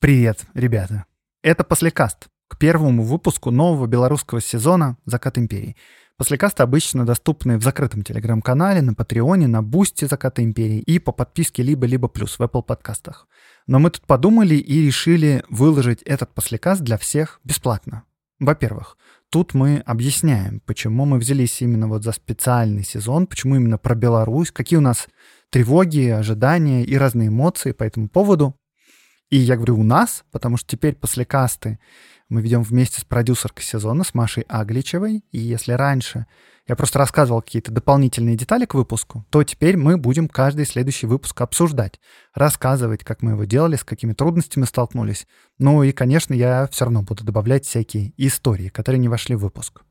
Привет, ребята. Это Послекаст к первому выпуску нового белорусского сезона «Закат империи». Послекасты обычно доступны в закрытом телеграм-канале, на Патреоне, на Бусте Заката Империи и по подписке либо-либо плюс в Apple подкастах. Но мы тут подумали и решили выложить этот послекаст для всех бесплатно. Во-первых, тут мы объясняем, почему мы взялись именно вот за специальный сезон, почему именно про Беларусь, какие у нас тревоги, ожидания и разные эмоции по этому поводу. И я говорю «у нас», потому что теперь после касты мы ведем вместе с продюсеркой сезона, с Машей Агличевой. И если раньше я просто рассказывал какие-то дополнительные детали к выпуску, то теперь мы будем каждый следующий выпуск обсуждать, рассказывать, как мы его делали, с какими трудностями столкнулись. Ну и, конечно, я все равно буду добавлять всякие истории, которые не вошли в выпуск.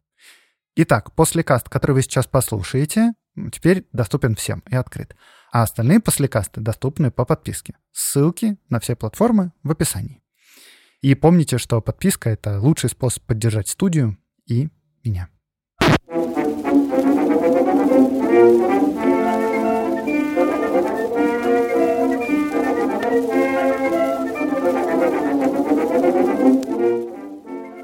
Итак, после каст, который вы сейчас послушаете, теперь доступен всем и открыт а остальные послекасты доступны по подписке. Ссылки на все платформы в описании. И помните, что подписка — это лучший способ поддержать студию и меня.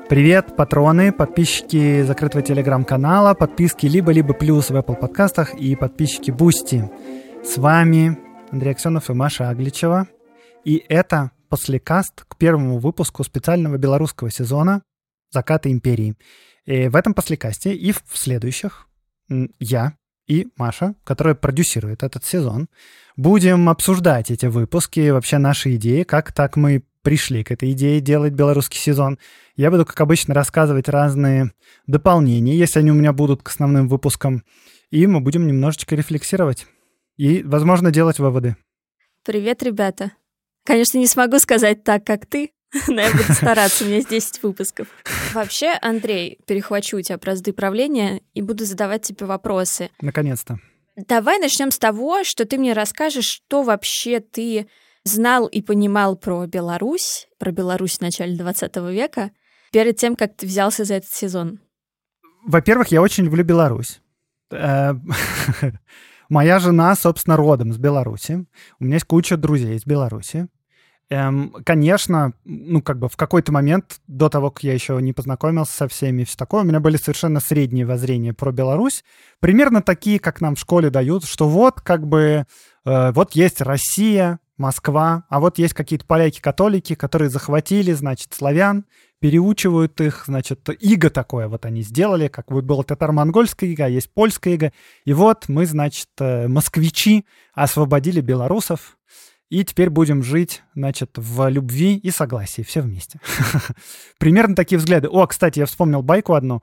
Привет, патроны, подписчики закрытого телеграм-канала, подписки либо-либо плюс в Apple подкастах и подписчики Бусти. С вами Андрей Аксенов и Маша Агличева. И это послекаст к первому выпуску специального белорусского сезона «Закаты империи». И в этом послекасте и в следующих я и Маша, которая продюсирует этот сезон, будем обсуждать эти выпуски, вообще наши идеи, как так мы пришли к этой идее делать белорусский сезон. Я буду, как обычно, рассказывать разные дополнения, если они у меня будут к основным выпускам, и мы будем немножечко рефлексировать и, возможно, делать выводы. Привет, ребята. Конечно, не смогу сказать так, как ты, но я буду стараться, у меня есть 10 выпусков. Вообще, Андрей, перехвачу у тебя бразды правления и буду задавать тебе вопросы. Наконец-то. Давай начнем с того, что ты мне расскажешь, что вообще ты знал и понимал про Беларусь, про Беларусь в начале 20 века, перед тем, как ты взялся за этот сезон. Во-первых, я очень люблю Беларусь. Моя жена, собственно, родом с Беларуси. У меня есть куча друзей из Беларуси. Эм, конечно, ну, как бы в какой-то момент, до того, как я еще не познакомился со всеми и все такое, у меня были совершенно средние воззрения про Беларусь. Примерно такие, как нам в школе дают, что вот, как бы, э, вот есть Россия, Москва, а вот есть какие-то поляки-католики, которые захватили, значит, славян, переучивают их, значит, иго такое вот они сделали, как вот было татаро-монгольское иго, а есть польское иго. И вот мы, значит, э, москвичи освободили белорусов, и теперь будем жить, значит, в любви и согласии, все вместе. Примерно такие взгляды. О, кстати, я вспомнил байку одну.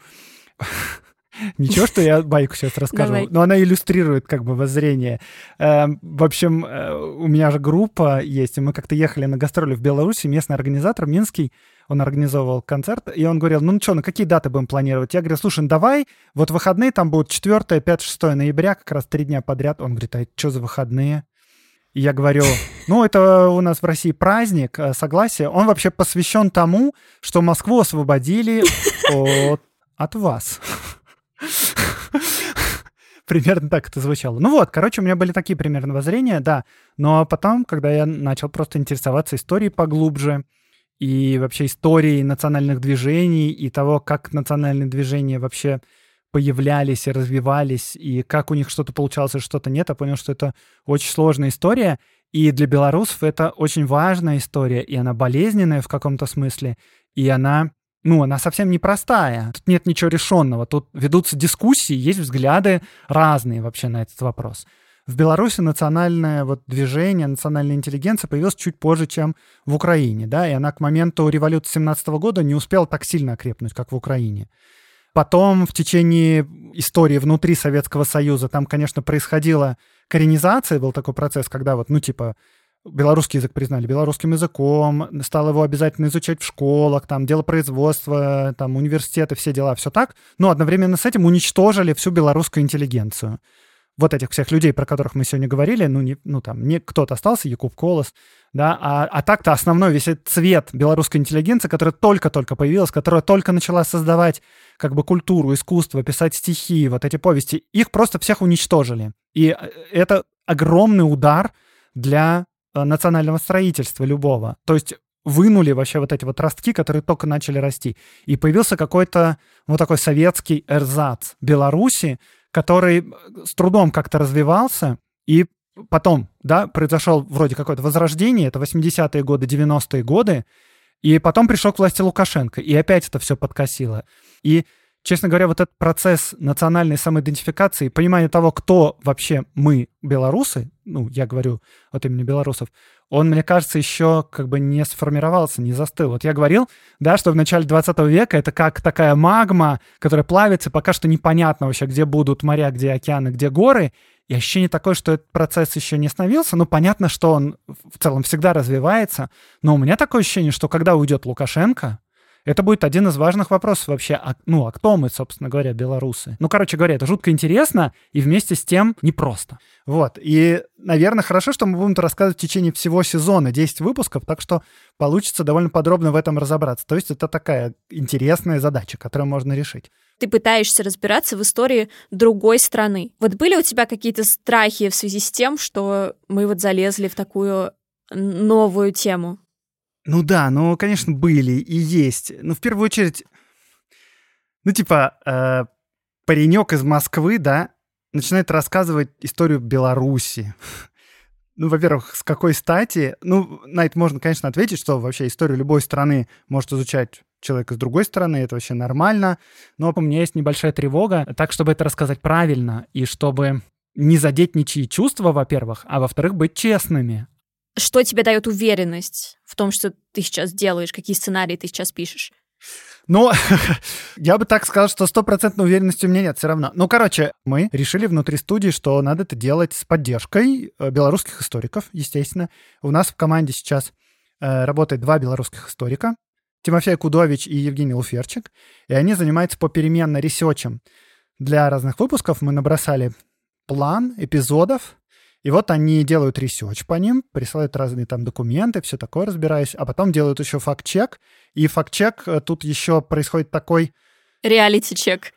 Ничего, что я байку сейчас расскажу, Давай. но она иллюстрирует как бы воззрение. Э, в общем, э, у меня же группа есть, и мы как-то ехали на гастроли в Беларуси, местный организатор Минский, он организовывал концерт, и он говорил, ну что, на какие даты будем планировать? Я говорю, слушай, ну давай, вот выходные там будут 4, 5, 6 ноября, как раз три дня подряд. Он говорит, а что за выходные? И я говорю, ну, это у нас в России праздник, э, согласие. Он вообще посвящен тому, что Москву освободили от, от вас. Примерно так это звучало. Ну вот, короче, у меня были такие примерно воззрения, да. Но потом, когда я начал просто интересоваться историей поглубже, и вообще историей национальных движений, и того, как национальные движения вообще появлялись и развивались, и как у них что-то получалось, и что-то нет, я понял, что это очень сложная история, и для белорусов это очень важная история, и она болезненная в каком-то смысле, и она ну, она совсем непростая. Тут нет ничего решенного. Тут ведутся дискуссии, есть взгляды разные вообще на этот вопрос. В Беларуси национальное вот движение, национальная интеллигенция появилась чуть позже, чем в Украине, да, и она к моменту революции 17 года не успела так сильно окрепнуть, как в Украине. Потом в течение истории внутри Советского Союза там, конечно, происходила коренизация, был такой процесс, когда вот, ну, типа, белорусский язык признали белорусским языком, стал его обязательно изучать в школах, там, дело производства, там, университеты, все дела, все так. Но одновременно с этим уничтожили всю белорусскую интеллигенцию. Вот этих всех людей, про которых мы сегодня говорили, ну, не, ну там, не кто-то остался, Якуб Колос, да, а, а так-то основной весь цвет белорусской интеллигенции, которая только-только появилась, которая только начала создавать как бы культуру, искусство, писать стихи, вот эти повести, их просто всех уничтожили. И э, это огромный удар для национального строительства любого. То есть вынули вообще вот эти вот ростки, которые только начали расти. И появился какой-то вот такой советский эрзац Беларуси, который с трудом как-то развивался, и потом, да, произошел вроде какое-то возрождение, это 80-е годы, 90-е годы, и потом пришел к власти Лукашенко, и опять это все подкосило. И честно говоря, вот этот процесс национальной самоидентификации, понимание того, кто вообще мы, белорусы, ну, я говорю от имени белорусов, он, мне кажется, еще как бы не сформировался, не застыл. Вот я говорил, да, что в начале 20 века это как такая магма, которая плавится, пока что непонятно вообще, где будут моря, где океаны, где горы, и ощущение такое, что этот процесс еще не остановился. Ну, понятно, что он в целом всегда развивается, но у меня такое ощущение, что когда уйдет Лукашенко, это будет один из важных вопросов вообще. А, ну, а кто мы, собственно говоря, белорусы? Ну, короче говоря, это жутко интересно и вместе с тем непросто. Вот. И, наверное, хорошо, что мы будем это рассказывать в течение всего сезона, 10 выпусков, так что получится довольно подробно в этом разобраться. То есть это такая интересная задача, которую можно решить ты пытаешься разбираться в истории другой страны. Вот были у тебя какие-то страхи в связи с тем, что мы вот залезли в такую новую тему? Ну да, ну, конечно, были и есть. Ну, в первую очередь, ну, типа, э, паренек из Москвы, да, начинает рассказывать историю Беларуси. Ну, во-первых, с какой стати? Ну, на это можно, конечно, ответить, что вообще историю любой страны может изучать человек из другой стороны, это вообще нормально. Но у меня есть небольшая тревога, так, чтобы это рассказать правильно и чтобы не задеть ничьи чувства, во-первых, а во-вторых, быть честными. Что тебе дает уверенность в том, что ты сейчас делаешь, какие сценарии ты сейчас пишешь? Ну, я бы так сказал, что стопроцентной уверенности у меня нет все равно. Ну, короче, мы решили внутри студии, что надо это делать с поддержкой э, белорусских историков, естественно. У нас в команде сейчас э, работает два белорусских историка, Тимофей Кудович и Евгений Луферчик, и они занимаются попеременно research ем. Для разных выпусков мы набросали план эпизодов, и вот они делают research по ним, присылают разные там документы, все такое разбираюсь, а потом делают еще fact-check. И факт-чек э, тут еще происходит такой... Реалити-чек.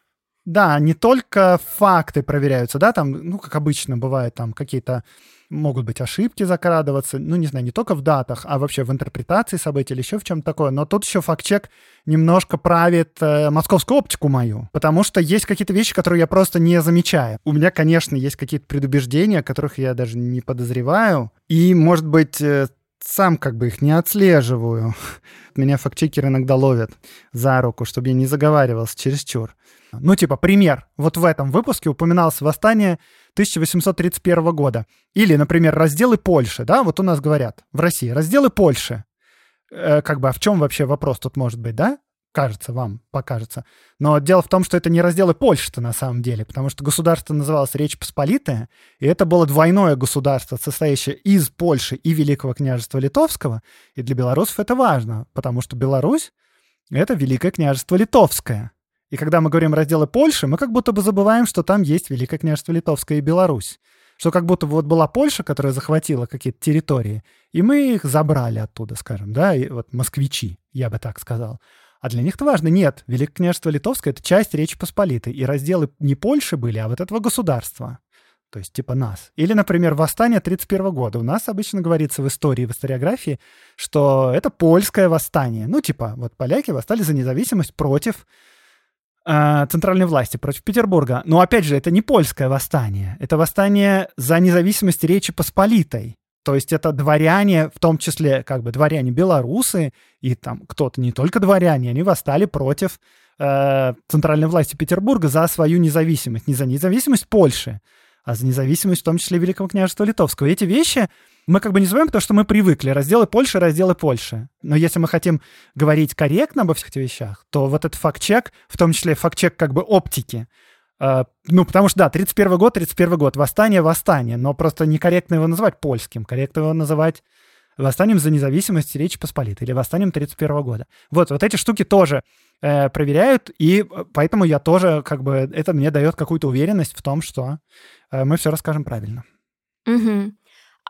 Да, не только факты проверяются, да, там, ну, как обычно бывает, там какие-то могут быть ошибки закрадываться, ну, не знаю, не только в датах, а вообще в интерпретации событий или еще в чем-то такое. Но тут еще факт-чек немножко правит э, московскую оптику мою, потому что есть какие-то вещи, которые я просто не замечаю. У меня, конечно, есть какие-то предубеждения, которых я даже не подозреваю, и, может быть, э, сам как бы их не отслеживаю. Меня фактчекеры иногда ловят за руку, чтобы я не заговаривался чересчур. Ну, типа, пример. Вот в этом выпуске упоминалось восстание 1831 года. Или, например, разделы Польши, да, вот у нас говорят в России, разделы Польши. Э, как бы, а в чем вообще вопрос тут может быть, да? Кажется, вам покажется. Но дело в том, что это не разделы Польши-то на самом деле, потому что государство называлось Речь Посполитая, и это было двойное государство, состоящее из Польши и Великого княжества Литовского, и для белорусов это важно, потому что Беларусь — это Великое княжество Литовское. И когда мы говорим разделы Польши, мы как будто бы забываем, что там есть Великое княжество Литовское и Беларусь. Что как будто вот была Польша, которая захватила какие-то территории, и мы их забрали оттуда, скажем, да, и вот москвичи, я бы так сказал. А для них это важно. Нет, Великое княжество Литовское — это часть Речи Посполитой, и разделы не Польши были, а вот этого государства. То есть типа нас. Или, например, восстание 1931 года. У нас обычно говорится в истории, в историографии, что это польское восстание. Ну, типа, вот поляки восстали за независимость против э, центральной власти, против Петербурга. Но опять же, это не польское восстание. Это восстание за независимость Речи Посполитой. То есть это дворяне, в том числе как бы дворяне белорусы, и там кто-то не только дворяне, они восстали против э, центральной власти Петербурга за свою независимость. Не за независимость Польши, а за независимость в том числе Великого княжества Литовского. И эти вещи мы как бы не называем, потому что мы привыкли. Разделы Польши, разделы Польши. Но если мы хотим говорить корректно обо всех этих вещах, то вот этот факт-чек, в том числе факт-чек как бы оптики, ну, потому что, да, 31 год, 31 год, восстание, восстание, но просто некорректно его называть польским, корректно его называть восстанием за независимость Речи Посполитой или восстанием 31 года. Вот, вот эти штуки тоже э, проверяют, и э, поэтому я тоже, как бы, это мне дает какую-то уверенность в том, что э, мы все расскажем правильно. Угу.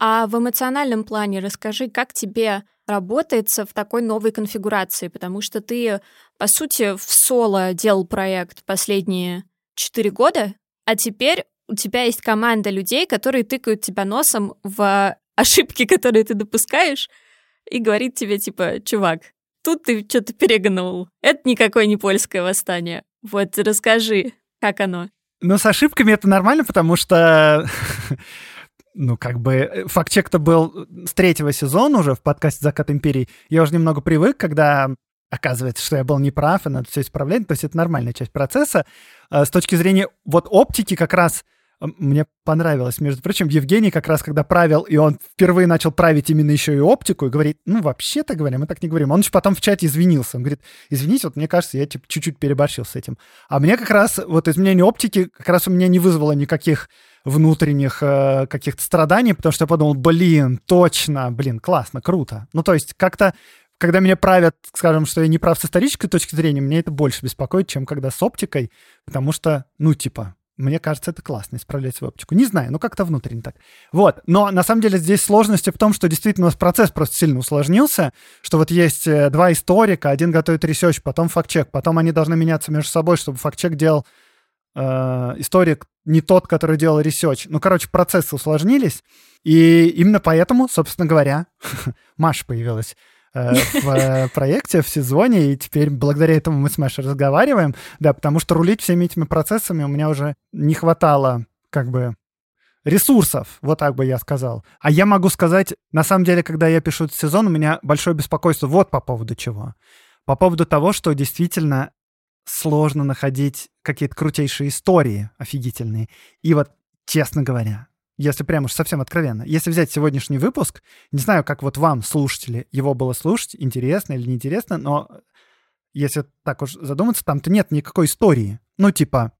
А в эмоциональном плане расскажи, как тебе работается в такой новой конфигурации, потому что ты, по сути, в соло делал проект последние четыре года, а теперь у тебя есть команда людей, которые тыкают тебя носом в ошибки, которые ты допускаешь, и говорит тебе, типа, чувак, тут ты что-то перегнул. Это никакое не польское восстание. Вот расскажи, как оно. Ну, с ошибками это нормально, потому что ну, как бы, факт-чек-то был с третьего сезона уже в подкасте «Закат империи». Я уже немного привык, когда оказывается, что я был неправ, и надо все исправлять. То есть это нормальная часть процесса. А с точки зрения вот оптики как раз мне понравилось. Между прочим, Евгений как раз когда правил, и он впервые начал править именно еще и оптику, и говорит, ну, вообще-то говоря, мы так не говорим. Он еще потом в чате извинился. Он говорит, извините, вот мне кажется, я типа чуть-чуть переборщил с этим. А мне как раз вот изменение оптики как раз у меня не вызвало никаких внутренних э, каких-то страданий, потому что я подумал, блин, точно, блин, классно, круто. Ну, то есть как-то когда меня правят, скажем, что я не прав с исторической точки зрения, мне это больше беспокоит, чем когда с оптикой, потому что, ну, типа, мне кажется, это классно, исправлять свою оптику. Не знаю, ну как-то внутренне так. Вот. Но на самом деле здесь сложности в том, что действительно у нас процесс просто сильно усложнился, что вот есть э, два историка, один готовит research, потом fact-check, потом они должны меняться между собой, чтобы fact-check делал э, историк не тот, который делал research. Ну, короче, процессы усложнились, и именно поэтому, собственно говоря, Маша появилась в э, проекте, в сезоне, и теперь благодаря этому мы с Машей разговариваем, да, потому что рулить всеми этими процессами у меня уже не хватало, как бы, ресурсов, вот так бы я сказал. А я могу сказать, на самом деле, когда я пишу этот сезон, у меня большое беспокойство вот по поводу чего. По поводу того, что действительно сложно находить какие-то крутейшие истории офигительные. И вот, честно говоря, если прям уж совсем откровенно, если взять сегодняшний выпуск, не знаю, как вот вам, слушатели, его было слушать, интересно или неинтересно, но если так уж задуматься, там-то нет никакой истории. Ну, типа,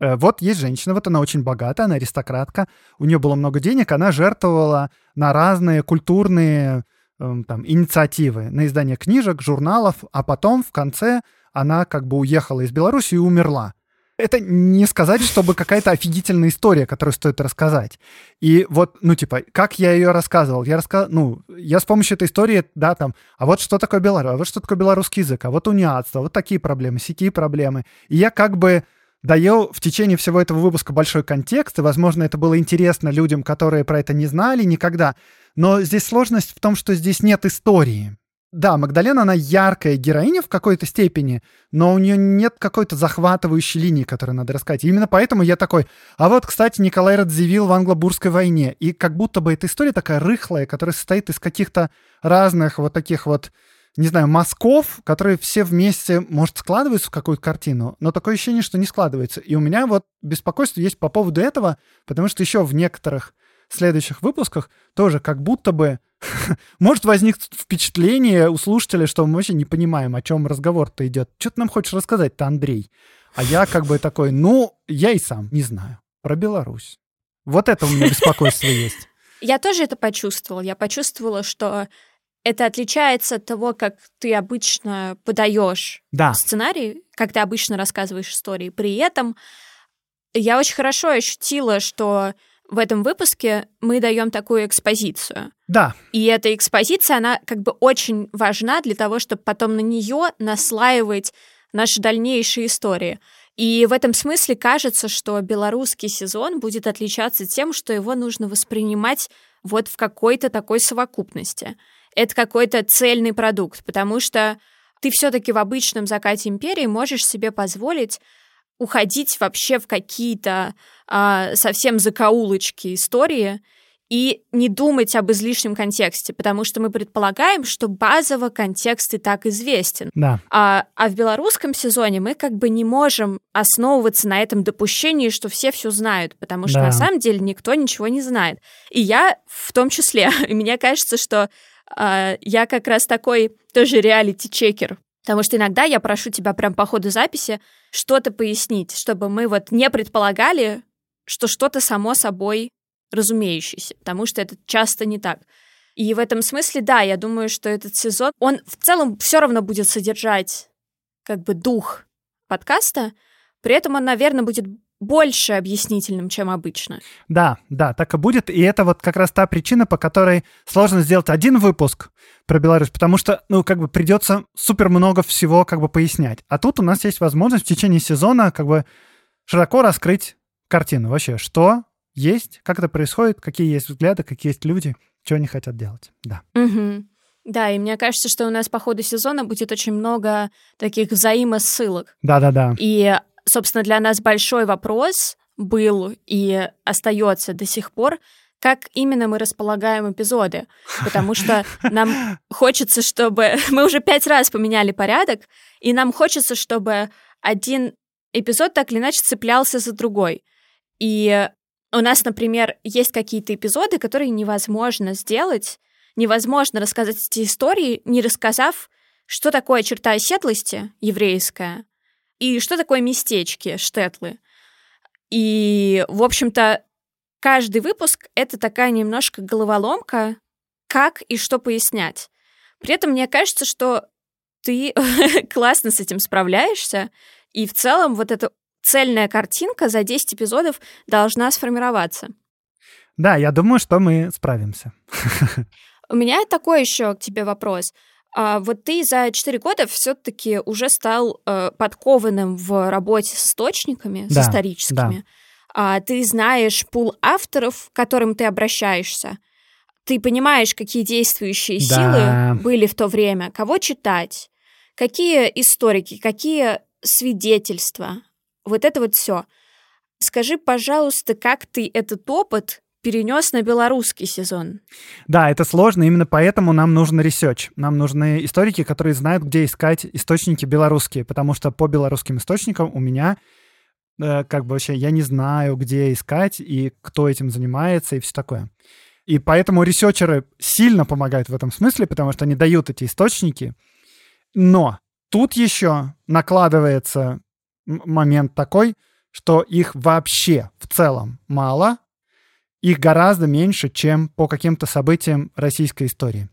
э, вот есть женщина, вот она очень богатая, она аристократка, у нее было много денег, она жертвовала на разные культурные э, там, инициативы, на издание книжек, журналов, а потом в конце она как бы уехала из Беларуси и умерла это не сказать, чтобы какая-то офигительная история, которую стоит рассказать. И вот, ну, типа, как я ее рассказывал? Я рассказал, ну, я с помощью этой истории, да, там, а вот что такое Беларусь, а вот что такое белорусский язык, а вот униатство, вот такие проблемы, сякие проблемы. И я как бы даю в течение всего этого выпуска большой контекст, и, возможно, это было интересно людям, которые про это не знали никогда. Но здесь сложность в том, что здесь нет истории. Да, Магдалена, она яркая героиня в какой-то степени, но у нее нет какой-то захватывающей линии, которую надо рассказать. И именно поэтому я такой, а вот, кстати, Николай Радзивилл в англо-бурской войне. И как будто бы эта история такая рыхлая, которая состоит из каких-то разных вот таких вот, не знаю, мазков, которые все вместе, может, складываются в какую-то картину, но такое ощущение, что не складывается. И у меня вот беспокойство есть по поводу этого, потому что еще в некоторых следующих выпусках тоже как будто бы может возникнуть впечатление у слушателя, что мы вообще не понимаем, о чем разговор-то идет. Что ты нам хочешь рассказать-то, Андрей? А я как бы такой, ну, я и сам не знаю. Про Беларусь. Вот это у меня беспокойство есть. Я тоже это почувствовала. Я почувствовала, что это отличается от того, как ты обычно подаешь да. сценарий, как ты обычно рассказываешь истории. При этом я очень хорошо ощутила, что в этом выпуске мы даем такую экспозицию. Да. И эта экспозиция, она как бы очень важна для того, чтобы потом на нее наслаивать наши дальнейшие истории. И в этом смысле кажется, что белорусский сезон будет отличаться тем, что его нужно воспринимать вот в какой-то такой совокупности. Это какой-то цельный продукт, потому что ты все-таки в обычном закате империи можешь себе позволить уходить вообще в какие-то а, совсем закоулочки истории и не думать об излишнем контексте, потому что мы предполагаем, что базово контекст и так известен. Да. А, а в белорусском сезоне мы как бы не можем основываться на этом допущении, что все все знают, потому что да. на самом деле никто ничего не знает. И я в том числе. И мне кажется, что а, я как раз такой тоже реалити-чекер, Потому что иногда я прошу тебя прям по ходу записи что-то пояснить, чтобы мы вот не предполагали, что что-то само собой разумеющееся, потому что это часто не так. И в этом смысле, да, я думаю, что этот сезон, он в целом все равно будет содержать как бы дух подкаста, при этом он, наверное, будет больше объяснительным, чем обычно. Да, да, так и будет. И это вот как раз та причина, по которой сложно сделать один выпуск про Беларусь, потому что, ну, как бы придется супер много всего как бы пояснять. А тут у нас есть возможность в течение сезона как бы широко раскрыть картину вообще, что есть, как это происходит, какие есть взгляды, какие есть люди, что они хотят делать. Да. Угу. Да, и мне кажется, что у нас по ходу сезона будет очень много таких взаимосылок. Да-да-да. И, собственно, для нас большой вопрос был и остается до сих пор, как именно мы располагаем эпизоды, потому что нам хочется, чтобы... Мы уже пять раз поменяли порядок, и нам хочется, чтобы один эпизод так или иначе цеплялся за другой. И у нас, например, есть какие-то эпизоды, которые невозможно сделать, невозможно рассказать эти истории, не рассказав, что такое черта оседлости еврейская и что такое местечки, штетлы. И, в общем-то, каждый выпуск — это такая немножко головоломка, как и что пояснять. При этом мне кажется, что ты классно с этим справляешься, и в целом вот эта цельная картинка за 10 эпизодов должна сформироваться. Да, я думаю, что мы справимся. У меня такой еще к тебе вопрос. А вот ты за 4 года все-таки уже стал э, подкованным в работе с источниками, да, с историческими. Да. А, ты знаешь пул авторов, к которым ты обращаешься. Ты понимаешь, какие действующие да. силы были в то время, кого читать, какие историки, какие свидетельства. Вот это вот все. Скажи, пожалуйста, как ты этот опыт перенес на белорусский сезон. Да, это сложно, именно поэтому нам нужен research. Нам нужны историки, которые знают, где искать источники белорусские, потому что по белорусским источникам у меня э, как бы вообще я не знаю, где искать и кто этим занимается и все такое. И поэтому ресерчеры сильно помогают в этом смысле, потому что они дают эти источники. Но тут еще накладывается момент такой, что их вообще в целом мало, их гораздо меньше, чем по каким-то событиям российской истории.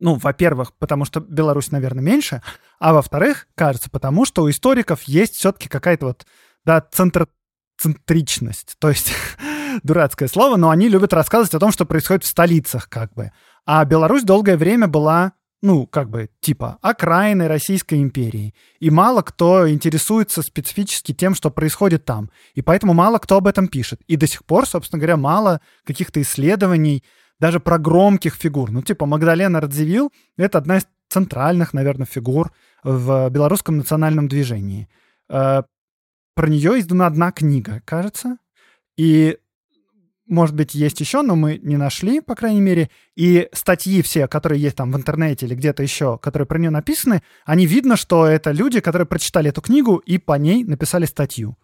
Ну, во-первых, потому что Беларусь, наверное, меньше, а во-вторых, кажется, потому что у историков есть все-таки какая-то вот, да, центроцентричность. То есть дурацкое слово, но они любят рассказывать о том, что происходит в столицах, как бы. А Беларусь долгое время была ну, как бы, типа, окраины Российской империи. И мало кто интересуется специфически тем, что происходит там. И поэтому мало кто об этом пишет. И до сих пор, собственно говоря, мало каких-то исследований даже про громких фигур. Ну, типа, Магдалена Радзивилл — это одна из центральных, наверное, фигур в белорусском национальном движении. Э, про нее издана одна книга, кажется. И может быть, есть еще, но мы не нашли, по крайней мере. И статьи все, которые есть там в интернете или где-то еще, которые про нее написаны, они видно, что это люди, которые прочитали эту книгу и по ней написали статью.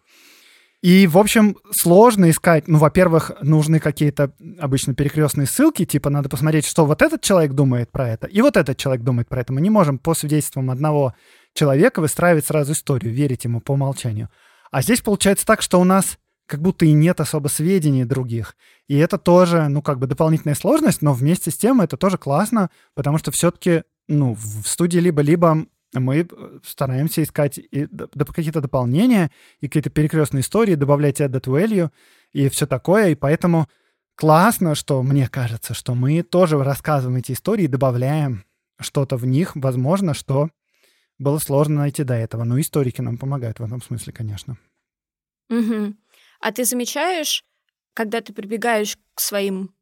И, в общем, сложно искать. Ну, во-первых, нужны какие-то обычно перекрестные ссылки, типа надо посмотреть, что вот этот человек думает про это, и вот этот человек думает про это. Мы не можем по свидетельствам одного человека выстраивать сразу историю, верить ему по умолчанию. А здесь получается так, что у нас как будто и нет особо сведений других. И это тоже, ну, как бы дополнительная сложность, но вместе с тем это тоже классно, потому что все-таки, ну, в студии либо-либо мы э, стараемся искать и какие-то дополнения и какие-то перекрестные истории, добавлять added value и все такое, и поэтому классно, что мне кажется, что мы тоже рассказываем эти истории, добавляем что-то в них, возможно, что было сложно найти до этого. Но историки нам помогают в этом смысле, конечно. Угу. А ты замечаешь, когда ты прибегаешь к своим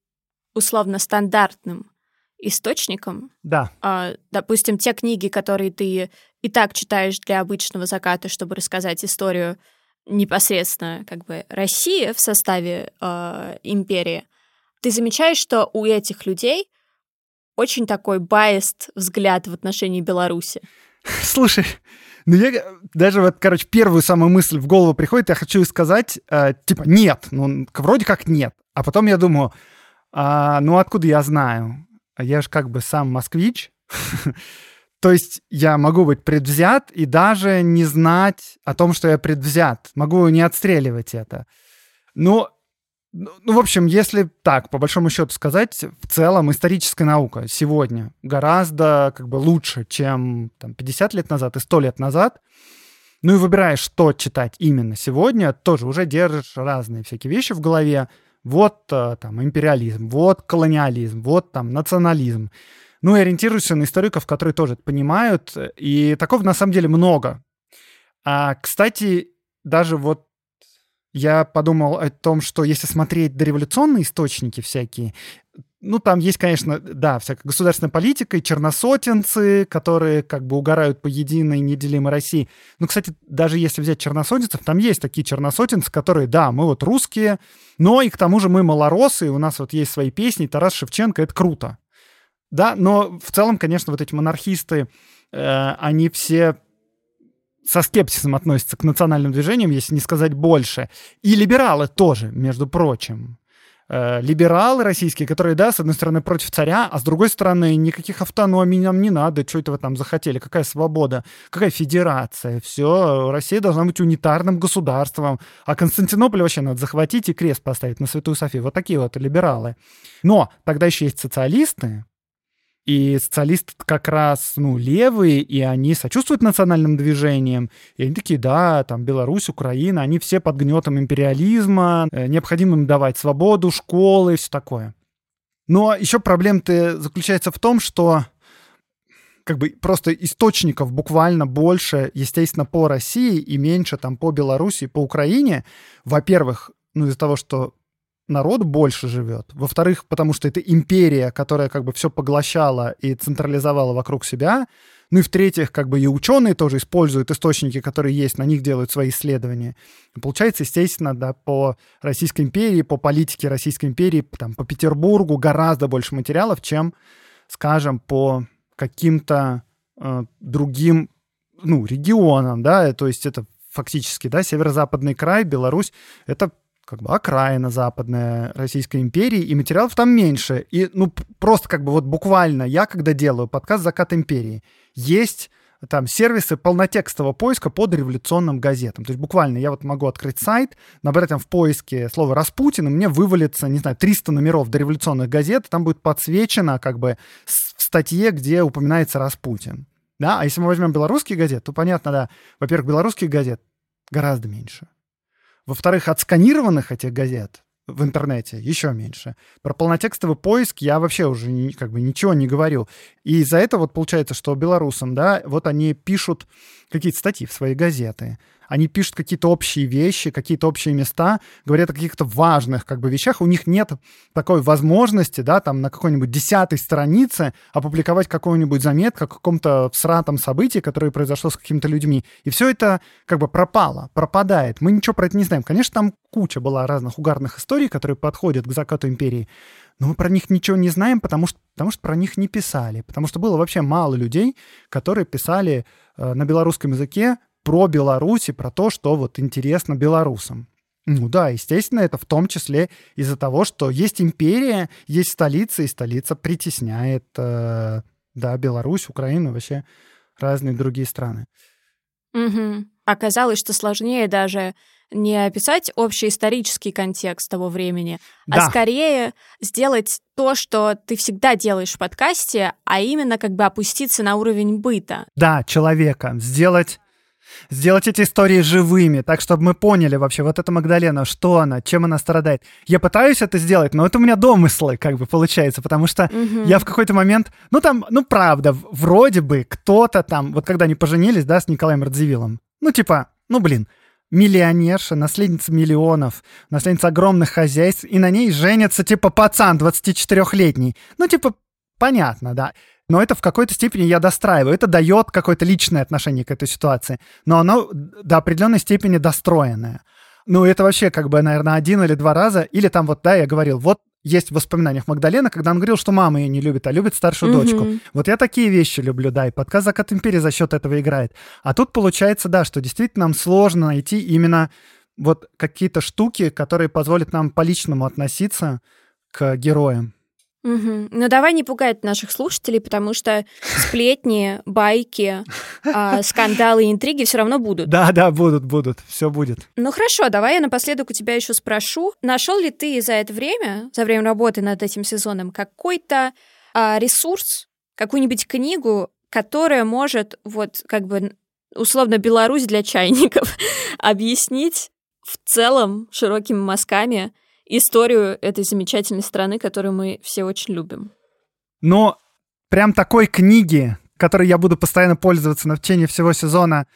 условно стандартным источникам, да. а, допустим, те книги, которые ты и так читаешь для обычного заката, чтобы рассказать историю непосредственно как бы России в составе э, империи, ты замечаешь, что у этих людей очень такой biased взгляд в отношении Беларуси. Слушай, ну, я даже вот, короче, первую самую мысль в голову приходит, я хочу сказать, э, типа, нет, ну, вроде как нет. А потом я думаю, а, ну, откуда я знаю? Я же как бы сам москвич, то есть я могу быть предвзят и даже не знать о том, что я предвзят. Могу не отстреливать это. Но ну, ну, в общем, если так, по большому счету сказать, в целом историческая наука сегодня гораздо как бы лучше, чем там, 50 лет назад и 100 лет назад. Ну и выбираешь, что читать именно сегодня, тоже уже держишь разные всякие вещи в голове. Вот э, там империализм, вот колониализм, вот там национализм. Ну и ориентируешься на историков, которые тоже это понимают. И такого на самом деле много. А, кстати, даже вот я подумал о том, что если смотреть дореволюционные источники всякие, ну, там есть, конечно, да, всякая государственная политика и черносотенцы, которые как бы угорают по единой неделимой России. Ну, кстати, даже если взять черносотенцев, там есть такие черносотенцы, которые, да, мы вот русские, но и к тому же мы малоросы, у нас вот есть свои песни, Тарас Шевченко, это круто. Да, но в целом, конечно, вот эти монархисты, э, они все со скепсисом относятся к национальным движениям, если не сказать больше. И либералы тоже, между прочим. Э, либералы российские, которые, да, с одной стороны против царя, а с другой стороны никаких автономий нам не надо, что это вы там захотели, какая свобода, какая федерация, все, Россия должна быть унитарным государством, а Константинополь вообще надо захватить и крест поставить на Святую Софию. Вот такие вот либералы. Но тогда еще есть социалисты, и социалисты как раз, ну, левые, и они сочувствуют национальным движениям. И они такие, да, там, Беларусь, Украина, они все под гнетом империализма, э, необходимо им давать свободу, школы, все такое. Но еще проблема-то заключается в том, что как бы просто источников буквально больше, естественно, по России и меньше там по Беларуси, по Украине. Во-первых, ну из-за того, что народ больше живет. Во-вторых, потому что это империя, которая как бы все поглощала и централизовала вокруг себя. Ну и в-третьих, как бы и ученые тоже используют источники, которые есть, на них делают свои исследования. И получается, естественно, да, по Российской империи, по политике Российской империи, там, по Петербургу гораздо больше материалов, чем, скажем, по каким-то э, другим ну, регионам, да, то есть это фактически, да, северо-западный край, Беларусь, это как бы окраина западная Российской империи, и материалов там меньше. И, ну, просто как бы вот буквально я, когда делаю подкаст «Закат империи», есть там сервисы полнотекстового поиска по дореволюционным газетам. То есть буквально я вот могу открыть сайт, набрать там в поиске слово «Распутин», и мне вывалится, не знаю, 300 номеров дореволюционных газет, там будет подсвечено как бы в статье, где упоминается Распутин. Да, а если мы возьмем белорусские газеты, то понятно, да, во-первых, белорусских газет гораздо меньше. Во-вторых, отсканированных этих газет в интернете еще меньше. Про полнотекстовый поиск я вообще уже как бы ничего не говорю. И из-за этого вот получается, что белорусам, да, вот они пишут какие-то статьи в свои газеты, они пишут какие-то общие вещи, какие-то общие места, говорят о каких-то важных как бы вещах. У них нет такой возможности, да, там на какой-нибудь десятой странице опубликовать какую-нибудь заметку о каком-то всратом событии, которое произошло с какими-то людьми. И все это как бы пропало, пропадает. Мы ничего про это не знаем. Конечно, там куча была разных угарных историй, которые подходят к закату империи, но мы про них ничего не знаем, потому что, потому что про них не писали. Потому что было вообще мало людей, которые писали э, на белорусском языке про Беларусь и про то, что вот интересно белорусам. Ну да, естественно, это в том числе из-за того, что есть империя, есть столица, и столица притесняет, э, да, Беларусь, Украину, вообще разные другие страны. Угу. Оказалось, что сложнее даже не описать общий исторический контекст того времени, а да. а скорее сделать то, что ты всегда делаешь в подкасте, а именно как бы опуститься на уровень быта. Да, человека. Сделать сделать эти истории живыми, так, чтобы мы поняли вообще, вот эта Магдалена, что она, чем она страдает. Я пытаюсь это сделать, но это у меня домыслы, как бы, получается, потому что угу. я в какой-то момент, ну, там, ну, правда, вроде бы кто-то там, вот когда они поженились, да, с Николаем Радзивиллом, ну, типа, ну, блин, миллионерша, наследница миллионов, наследница огромных хозяйств, и на ней женится, типа, пацан 24-летний. Ну, типа, понятно, да но это в какой-то степени я достраиваю. Это дает какое-то личное отношение к этой ситуации, но оно до определенной степени достроенное. Ну, это вообще как бы, наверное, один или два раза. Или там вот, да, я говорил, вот есть в воспоминаниях Магдалена, когда он говорил, что мама ее не любит, а любит старшую mm-hmm. дочку. Вот я такие вещи люблю, да, и подкаст «Закат империи» за счет этого играет. А тут получается, да, что действительно нам сложно найти именно вот какие-то штуки, которые позволят нам по-личному относиться к героям. Угу. Ну давай не пугать наших слушателей, потому что сплетни, байки, э, скандалы и интриги все равно будут. Да, да, будут, будут, все будет. Ну хорошо, давай я напоследок у тебя еще спрошу, нашел ли ты за это время, за время работы над этим сезоном, какой-то э, ресурс, какую-нибудь книгу, которая может вот как бы условно Беларусь для чайников объяснить в целом широкими мазками историю этой замечательной страны, которую мы все очень любим. Но прям такой книги, которой я буду постоянно пользоваться на течение всего сезона,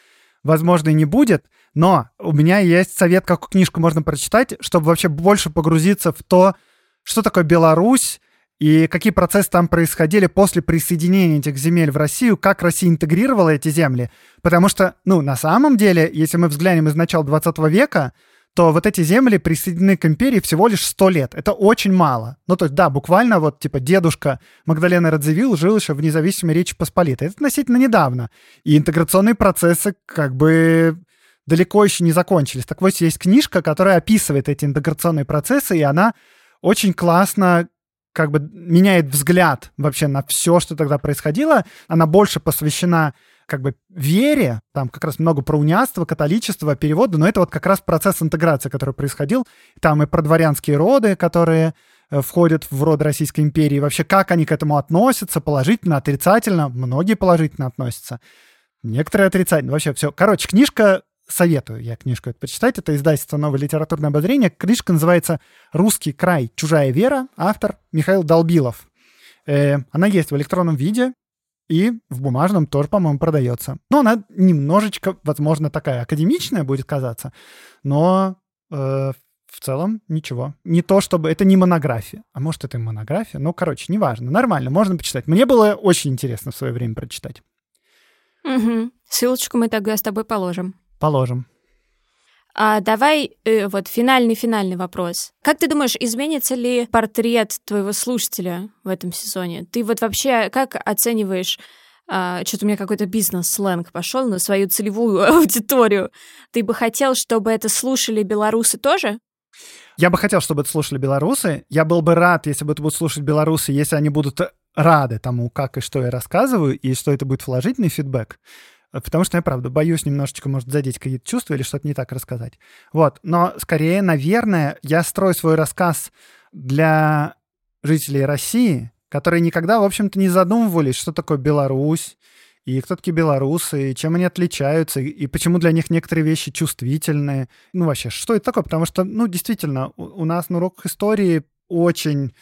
возможно, и не будет, но у меня есть совет, какую книжку можно прочитать, чтобы вообще больше погрузиться в то, что такое Беларусь, и какие процессы там происходили после присоединения этих земель в Россию, как Россия интегрировала эти земли. Потому что, ну, на самом деле, если мы взглянем из начала 20 века, то вот эти земли присоединены к империи всего лишь 100 лет. Это очень мало. Ну, то есть, да, буквально вот, типа, дедушка Магдалена Радзивилл жил еще в независимой Речи Посполитой. Это относительно недавно. И интеграционные процессы как бы далеко еще не закончились. Так вот, есть книжка, которая описывает эти интеграционные процессы, и она очень классно как бы меняет взгляд вообще на все, что тогда происходило. Она больше посвящена как бы вере, там как раз много про униатство, католичество, переводы, но это вот как раз процесс интеграции, который происходил. Там и про дворянские роды, которые э, входят в род Российской империи, вообще как они к этому относятся, положительно, отрицательно. Многие положительно относятся, некоторые отрицательно. Вообще все. Короче, книжка советую я книжку эту почитать. Это издательство «Новое литературное обозрение». Книжка называется «Русский край. Чужая вера». Автор Михаил Долбилов. Э, она есть в электронном виде и в бумажном тоже, по-моему, продается. Но она немножечко, возможно, такая академичная будет казаться, но э, в целом ничего. Не то чтобы... Это не монография. А может, это и монография? Ну, короче, неважно. Нормально, можно почитать. Мне было очень интересно в свое время прочитать. Угу. Ссылочку мы тогда с тобой положим. Положим. А давай э, вот финальный-финальный вопрос. Как ты думаешь, изменится ли портрет твоего слушателя в этом сезоне? Ты вот вообще как оцениваешь а, что-то у меня какой-то бизнес-сленг пошел на свою целевую аудиторию. Ты бы хотел, чтобы это слушали белорусы тоже? Я бы хотел, чтобы это слушали белорусы. Я был бы рад, если бы это будут слушать белорусы, если они будут рады тому, как и что я рассказываю, и что это будет положительный фидбэк. Потому что я, правда, боюсь немножечко, может, задеть какие-то чувства или что-то не так рассказать. Вот. Но скорее, наверное, я строю свой рассказ для жителей России, которые никогда, в общем-то, не задумывались, что такое Беларусь, и кто такие белорусы, и чем они отличаются, и почему для них некоторые вещи чувствительные. Ну, вообще, что это такое? Потому что, ну, действительно, у, нас на уроках истории очень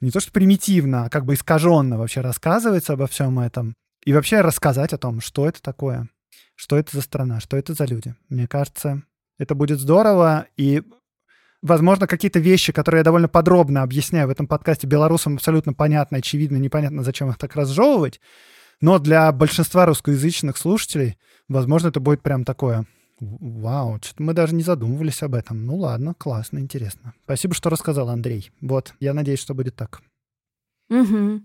не то что примитивно, а как бы искаженно вообще рассказывается обо всем этом. И вообще рассказать о том, что это такое, что это за страна, что это за люди. Мне кажется, это будет здорово. И, возможно, какие-то вещи, которые я довольно подробно объясняю в этом подкасте белорусам, абсолютно понятно, очевидно, непонятно, зачем их так разжевывать. Но для большинства русскоязычных слушателей, возможно, это будет прям такое Вау, что-то мы даже не задумывались об этом. Ну ладно, классно, интересно. Спасибо, что рассказал, Андрей. Вот, я надеюсь, что будет так. Угу.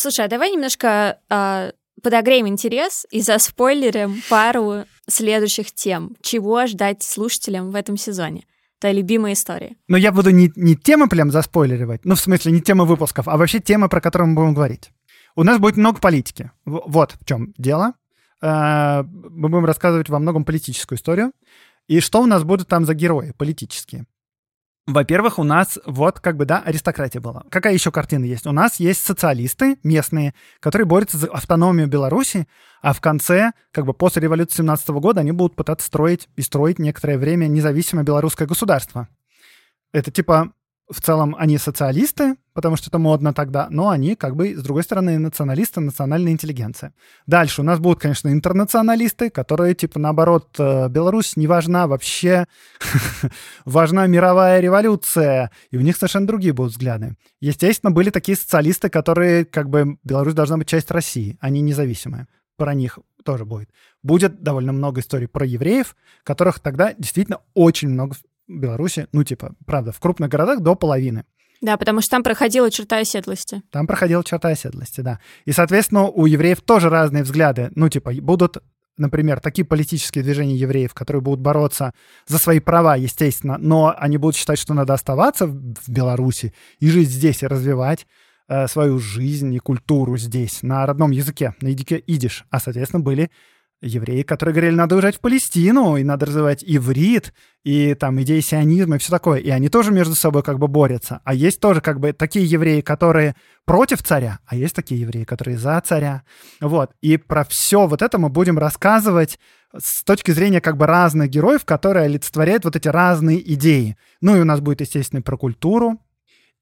Слушай, а давай немножко э, подогреем интерес и заспойлерим пару следующих тем. Чего ждать слушателям в этом сезоне? Твоя любимая история. Но я буду не, не темы прям заспойлеривать, ну, в смысле, не темы выпусков, а вообще темы, про которые мы будем говорить. У нас будет много политики. Вот в чем дело. Э, мы будем рассказывать во многом политическую историю. И что у нас будут там за герои политические? Во-первых, у нас вот как бы, да, аристократия была. Какая еще картина есть? У нас есть социалисты местные, которые борются за автономию Беларуси, а в конце, как бы после революции 17 года, они будут пытаться строить и строить некоторое время независимое белорусское государство. Это типа в целом они социалисты, потому что это модно тогда, но они как бы, с другой стороны, националисты, национальная интеллигенция. Дальше у нас будут, конечно, интернационалисты, которые, типа, наоборот, э, Беларусь не важна вообще, важна мировая революция, и у них совершенно другие будут взгляды. Естественно, были такие социалисты, которые, как бы, Беларусь должна быть часть России, они независимые. Про них тоже будет. Будет довольно много историй про евреев, которых тогда действительно очень много Беларуси, ну, типа, правда, в крупных городах до половины. Да, потому что там проходила черта оседлости. Там проходила черта оседлости, да. И, соответственно, у евреев тоже разные взгляды. Ну, типа, будут, например, такие политические движения евреев, которые будут бороться за свои права, естественно, но они будут считать, что надо оставаться в Беларуси и жить здесь, и развивать э, свою жизнь и культуру здесь, на родном языке, на языке идиш. А, соответственно, были евреи, которые говорили, надо уезжать в Палестину, и надо развивать иврит, и там идеи сионизма, и все такое. И они тоже между собой как бы борются. А есть тоже как бы такие евреи, которые против царя, а есть такие евреи, которые за царя. Вот. И про все вот это мы будем рассказывать с точки зрения как бы разных героев, которые олицетворяют вот эти разные идеи. Ну и у нас будет, естественно, про культуру,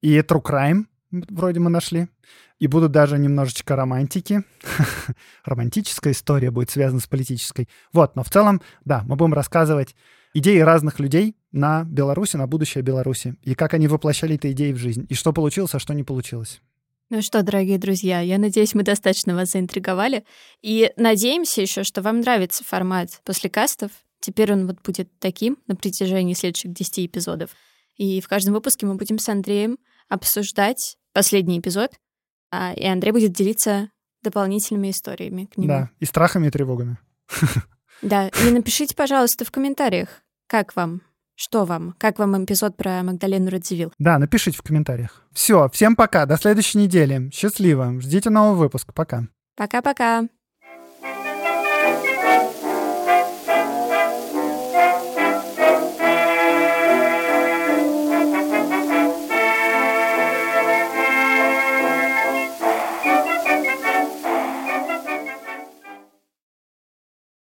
и true crime вроде мы нашли. И будут даже немножечко романтики. Романтическая история будет связана с политической. Вот, но в целом, да, мы будем рассказывать идеи разных людей на Беларуси, на будущее Беларуси, и как они воплощали эти идеи в жизнь, и что получилось, а что не получилось. Ну что, дорогие друзья, я надеюсь, мы достаточно вас заинтриговали. И надеемся еще, что вам нравится формат после кастов. Теперь он вот будет таким на протяжении следующих 10 эпизодов. И в каждом выпуске мы будем с Андреем обсуждать последний эпизод, и Андрей будет делиться дополнительными историями к нему. Да, и страхами, и тревогами. Да, и напишите, пожалуйста, в комментариях, как вам, что вам, как вам эпизод про Магдалену Радзивилл. Да, напишите в комментариях. Все, всем пока, до следующей недели. Счастливо, ждите нового выпуска, пока. Пока-пока.